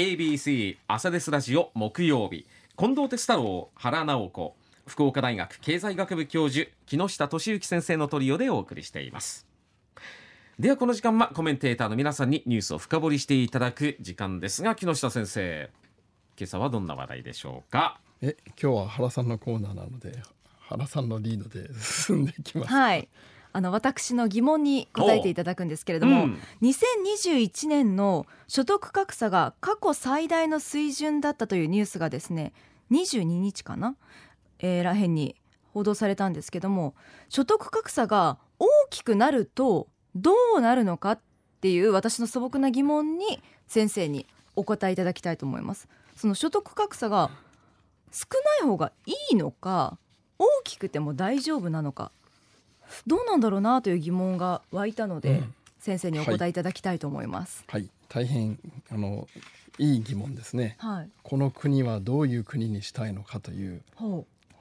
KBC 朝ですラジオ木曜日。近藤哲太郎原直子福岡大学経済学部教授木下俊之先生のトリオでお送りしています。ではこの時間はコメンテーターの皆さんにニュースを深掘りしていただく時間ですが木下先生今朝はどんな話題でしょうか？え今日は原さんのコーナーなので原さんのリードで進んでいきます。はいあの私の疑問に答えていただくんですけれども、う。ん、2021年の所得格差が過去最大の水準だったというニュースがですね22日かな、えー、らへんに報道されたんですけども所得格差が大きくなるとどうなるのかっていう私の素朴な疑問に先生にお答えいただきたいと思います。その所得格差が少ない方がいいのか大きくても大丈夫なのかどうなんだろうなという疑問が湧いたので、うん、先生にお答えいただきたいと思います。はい、はい、大変あのいい疑問ですね、はい、この国はどういう国にしたいのかという、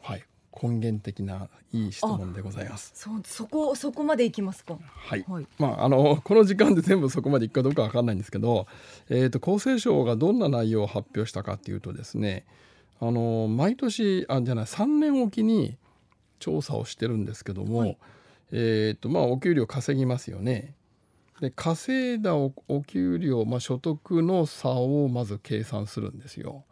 はい、根源的ないい質問でございます。そそこそこまでいきますか。はい。はい、まああのこの時間で全部そこまでいくかどうかわかんないんですけど、えっ、ー、と厚生省がどんな内容を発表したかというとですね、あの毎年あじゃない3年おきに調査をしてるんですけども、はい、えーとまあ、お給料稼ぎますよね。で稼いだお給料、まあ、所得の差をまず計算するんですよ。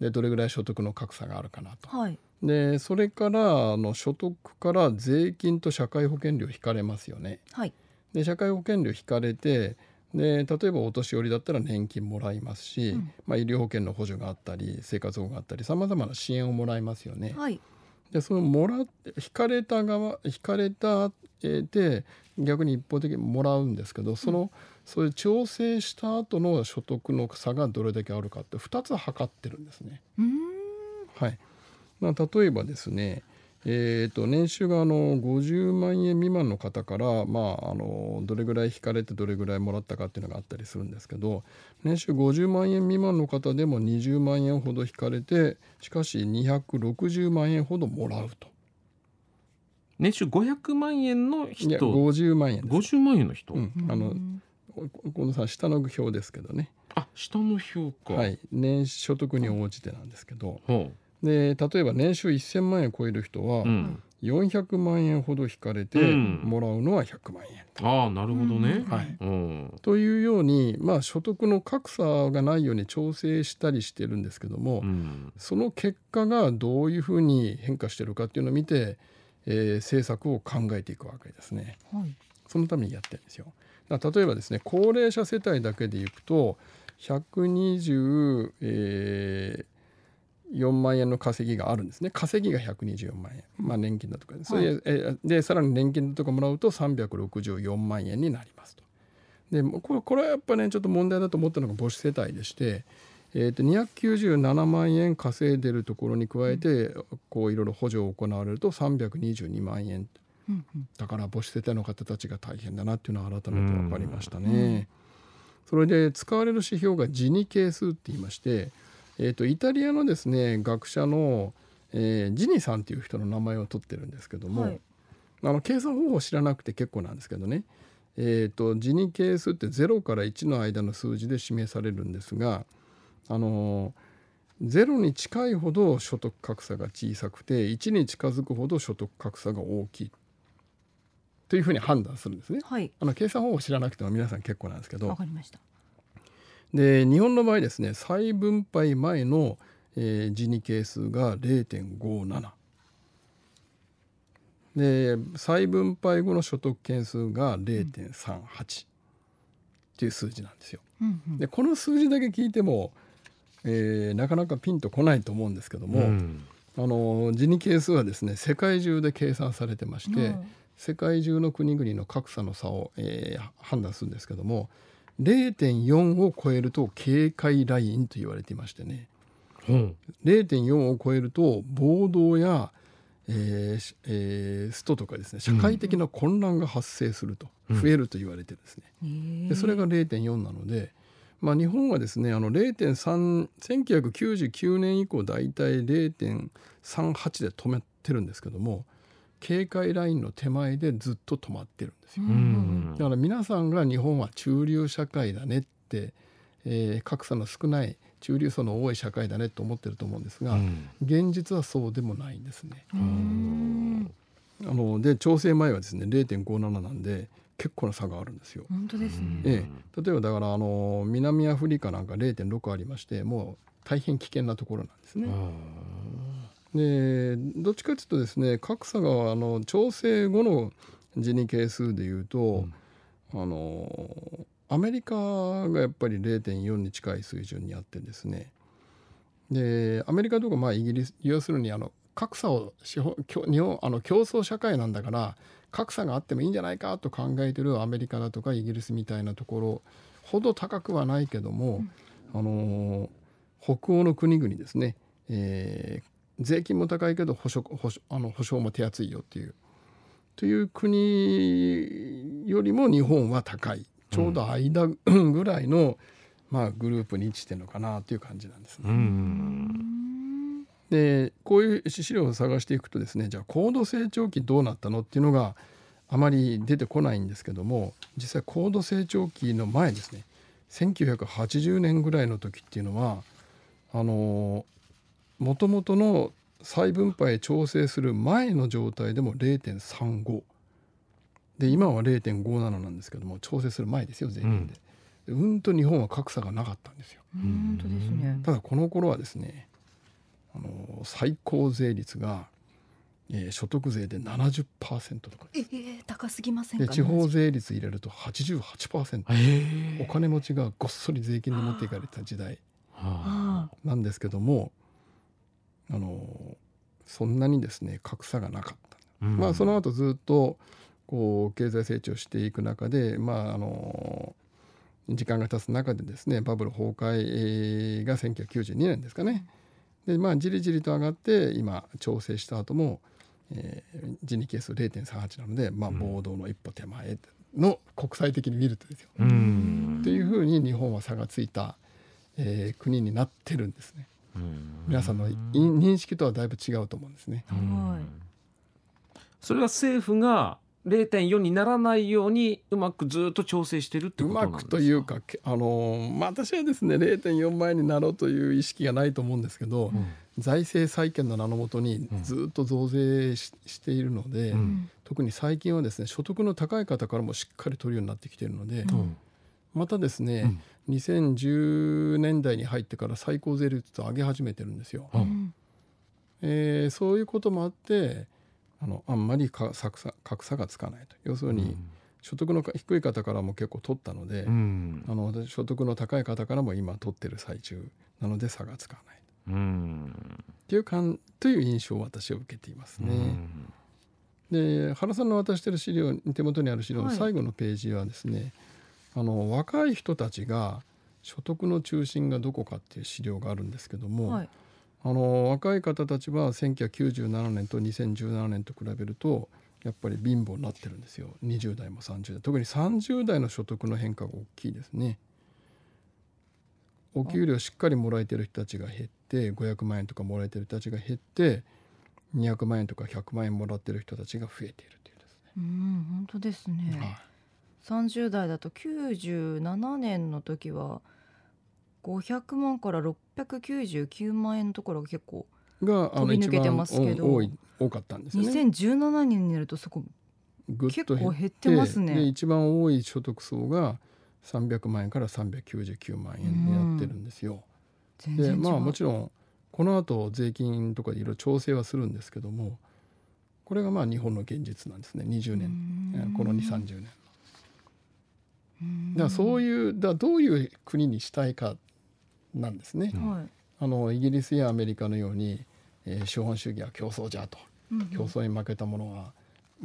でどれぐらい所得の格差があるかなと。はい、でそれからあの所得から税金と社会保険料引かれますよね。はい、で社会保険料引かれてで例えばお年寄りだったら年金もらいますし、うん、まあ、医療保険の補助があったり生活保護があったりさまざまな支援をもらいますよね。はいでそのもら引かれた側引かれたで逆に一方的にもらうんですけどその、うん、そういう調整した後の所得の差がどれだけあるかって2つ測ってるんですね。はい。まあ、例えばですねえーと、年収があの50万円未満の方から、まあ、あのどれぐらい引かれてどれぐらいもらったかっていうのがあったりするんですけど年収50万円未満の方でも20万円ほど引かれてしかし260万円ほどもらうと。年収500万円の人。いや50万円です。50万円の人、うん、あのこのさ下の表ですけどね。あ下の表かはい。年所得に応じてなんですけど、う。んで例えば年収1,000万円超える人は、400万円ほど引かれてもらうのは100万円、うん、ああなるほどね。はい、うん、というように、まあ、所得の格差がないように調整したりしてるんですけども、うん、その結果がどういうふうに変化してるかっていうのを見て、えー、政策を考えていくわけですね。はい、そのためにやってるんですよ。例えばですね高齢者世帯だけでいくと120、えー4万円の稼ぎがあるんですね。稼ぎが124万円、まあ、年金だとかではい、えでさらに年金とかもらうと364万円になりますと。でこれこれはやっぱねちょっと問題だと思ったのが母子世帯でして、えー、と297万円稼いでるところに加えて、こういろいろ補助を行われると322万円、うんうん、だから母子世帯の方たちが大変だなっていうのは改めて分かりましたね。それで使われる指標がジニ係数って言いましてえーと、イタリアのですね学者の、えー、ジニさんという人の名前を取ってるんですけども、はい、あの計算方法知らなくて結構なんですけどね、えーと、ジニ係数って0から1の間の数字で示されるんですがあの0に近いほど所得格差が小さくて1に近づくほど所得格差が大きいというふうに判断するんですね。はい、あの計算方法知らなくても皆さん結構なんですけど。わかりました。で日本の場合ですね再分配前の、えー、ジニ係数が0.57で再分配後の所得件数が0.38っていう数字なんですよ。うんうん、でこの数字だけ聞いても、えー、なかなかピンとこないと思うんですけども、うん、あのジニ係数はですね世界中で計算されてまして、うん、世界中の国々の格差の差を、えー、判断するんですけども0.4を超えると警戒ラインと言われていましてね、うん、0.4を超えると暴動や、えーえー、ストとかですね社会的な混乱が発生すると、うん、増えると言われてるんですね。うん、でそれが0.4なので、まあ、日本はですねあの0.3 1999年以降大体0.38で止めてるんですけども警戒ラインの手前でずっと止まってるんですよ。だから皆さんが日本は中流社会だねって、えー、格差の少ない中流層の多い社会だねと思ってると思うんですが、うん、現実はそうでもないんですね。あので調整前はですね0.57なんで結構な差があるんですよ。本当ですね、ええ、例えばだからあの南アフリカなんか0.6ありましてもう大変危険なところなんですね。でどっちかというとですね格差があの調整後のジニ係数でいうと、うん、あのアメリカがやっぱり0.4に近い水準にあってですね。でアメリカとかまあイギリス要するにあの格差を日本あの競争社会なんだから格差があってもいいんじゃないかと考えてるアメリカだとかイギリスみたいなところほど高くはないけども、うん、あの北欧の国々ですね、えー、税金も高いけど保証保証あの保証も手厚いよっていう。という国よりも日本は高い。ちょうど間ぐらいの、まあ、グループに位置してるのかなという感じなんですね。でこういう資料を探していくとですねじゃあ高度成長期どうなったのっていうのがあまり出てこないんですけども実際高度成長期の前ですね1980年ぐらいの時っていうのはあのもともとの再分配調整する前の状態でも0.35で今は0.57なんですけども調整する前ですよ全員で。うん、うんと日本は格差がなかったんですよ。本当ですね。ただこの頃はですね、あの最高税率が、えー、所得税で70%とかえー、高すぎませんか、地方税率入れると88%、えー、お金持ちがごっそり税金で持っていかれた時代なんですけども、あのそんなにですね格差がなかった、うん、まあその後ずっとこう経済成長していく中でまああの時間が経つ中でですねバブル崩壊が1992年ですかね。でまあじりじりと上がって今調整した後も、えー、ジニ係数0.38なので、まあ、暴動の一歩手前の国際的に見るとですよ。というふうに日本は差がついた、えー、国になってるんですね。皆さんの認識とはだいぶ違うと思うんですね。それは政府が0.4にならないようにうまくずっと調整してるってことなんですか？うまくというかあの、まあ、私はですね0.4倍になろうという意識がないと思うんですけど、うん、財政再建の名のもとにずっと増税し,、ているので、うん、特に最近はですね所得の高い方からもしっかり取るようになってきているので、うん、またですね、うん、2010年代に入ってから最高税率を上げ始めてるんですよ。うん、えー、そういうこともあってあのあんまり格差格差がつかないと。要するに、所得の低い方からも結構取ったので、うん、あの所得の高い方からも今取ってる最中なので差がつかない、うん、っていうかんという印象を私は受けていますね。うん、で原さんの渡してる資料手元にある資料の最後のページはですね、はい、あの若い人たちが所得の中心がどこかっていう資料があるんですけども、はい。あの若い方たちは1997年と2017年と比べるとやっぱり貧乏になってるんですよ。20代も30代。特に30代の所得の変化が大きいですね。お給料しっかりもらえてる人たちが減って500万円とかもらえてる人たちが減って200万円とか100万円もらってる人たちが増えているというですね。うん本当ですね、はい、30代だと97年の時は500万から699万円のところが結構が飛び抜けてますけど多い多かったんですね。2017年になるとそこ結構減ってますね。一番多い所得層が300万円から399万円になってるんですよ。うん、でまあもちろんこの後税金とかでいろいろ調整はするんですけどもこれがまあ日本の現実なんですね。20年。この2 3 0年だからそういうだどういう国にしたいかなんですね。はい、あのイギリスやアメリカのように、えー、資本主義は競争じゃと、うんうん、競争に負けた者は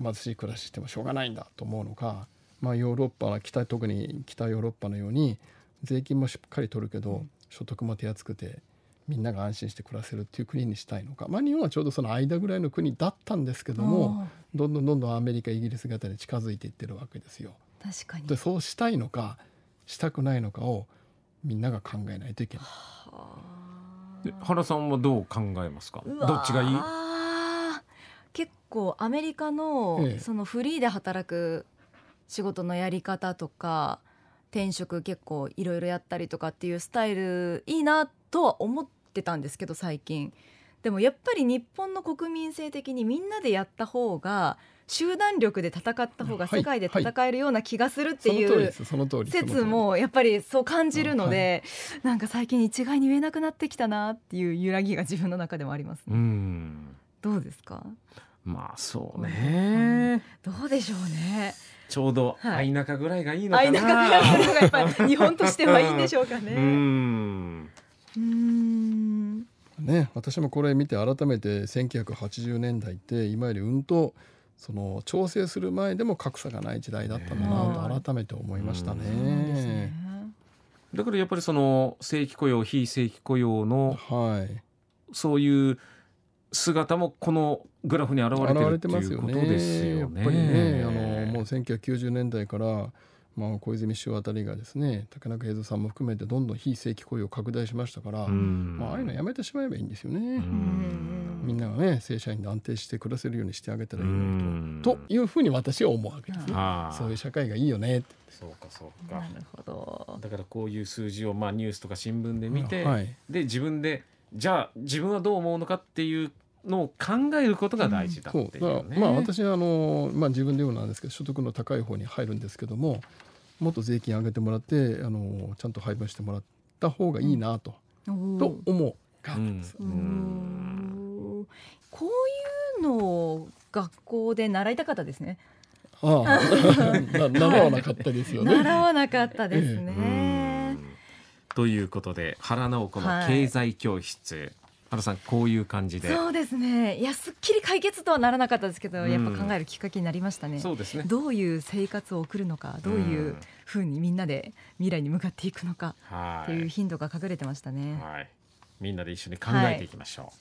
貧しい暮らししてもしょうがないんだと思うのか、まあ、ヨーロッパは北特に北ヨーロッパのように税金もしっかり取るけど、所得も手厚くてみんなが安心して暮らせるっていう国にしたいのか、まあ、日本はちょうどその間ぐらいの国だったんですけどもどんどんどんどんアメリカイギリス型に近づいていってるわけですよ。確かに。でそうしたいのかしたくないのかをみんなが考えないといけない。原さんはどう考えますか？どっちがいい？結構アメリカのそのフリーで働く仕事のやり方とか転職結構いろいろやったりとかっていうスタイルいいなとは思ってたんですけど最近。でもやっぱり日本の国民性的にみんなでやった方が集団力で戦った方が世界で戦えるような気がするっていう説もやっぱりそう感じるのでなんか最近一概に言えなくなってきたなっていう揺らぎが自分の中でもあります、ね、どうですか？まあそうね、どうでしょうね。ちょうど相中ぐらいがいいのかな、はい、相中ぐらいがやっぱり日本としてはいいんでしょうかね。うん。ね私もこれ見て改めて1980年代って今よりうんとその調整する前でも格差がない時代だったんだなと改めて思いましたね。だからやっぱりその正規雇用非正規雇用の、はい、そういう姿もこのグラフに現れてるっていうことですよね。やっぱりねあのもう1990年代からまあ、小泉首相あたりがですね竹中平蔵さんも含めてどんどん非正規雇用を拡大しましたから、まあ、ああいうのやめてしまえばいいんですよね。みんながね正社員で安定して暮らせるようにしてあげたらいいのにと。というふうに私は思うわけですね。そういう社会がいいよねそうかそうか。なるほどだからこういう数字をまあニュースとか新聞で見て、はい、で自分でじゃあ自分はどう思うのかっていうのを考えることが大事だっていう、ね、まあ私はあの、まあ、自分で言うなんですけど所得の高い方に入るんですけどももっと税金上げてもらってあのちゃんと配分してもらった方がいいなと、うん、と思うが、うん、こういうのを学校で習いたかったですね。ああ。習わなかったですよね。習わなかったですね。ええ、ということで原直子の経済教室、はい原さんこういう感じで。そうですね。いやすっきり解決とはならなかったですけど、うん、やっぱ考えるきっかけになりましたね。そうですね。どういう生活を送るのかどういうふうにみんなで未来に向かっていくのかっていう頻度が隠れてましたね。はい。みんなで一緒に考えていきましょう、はい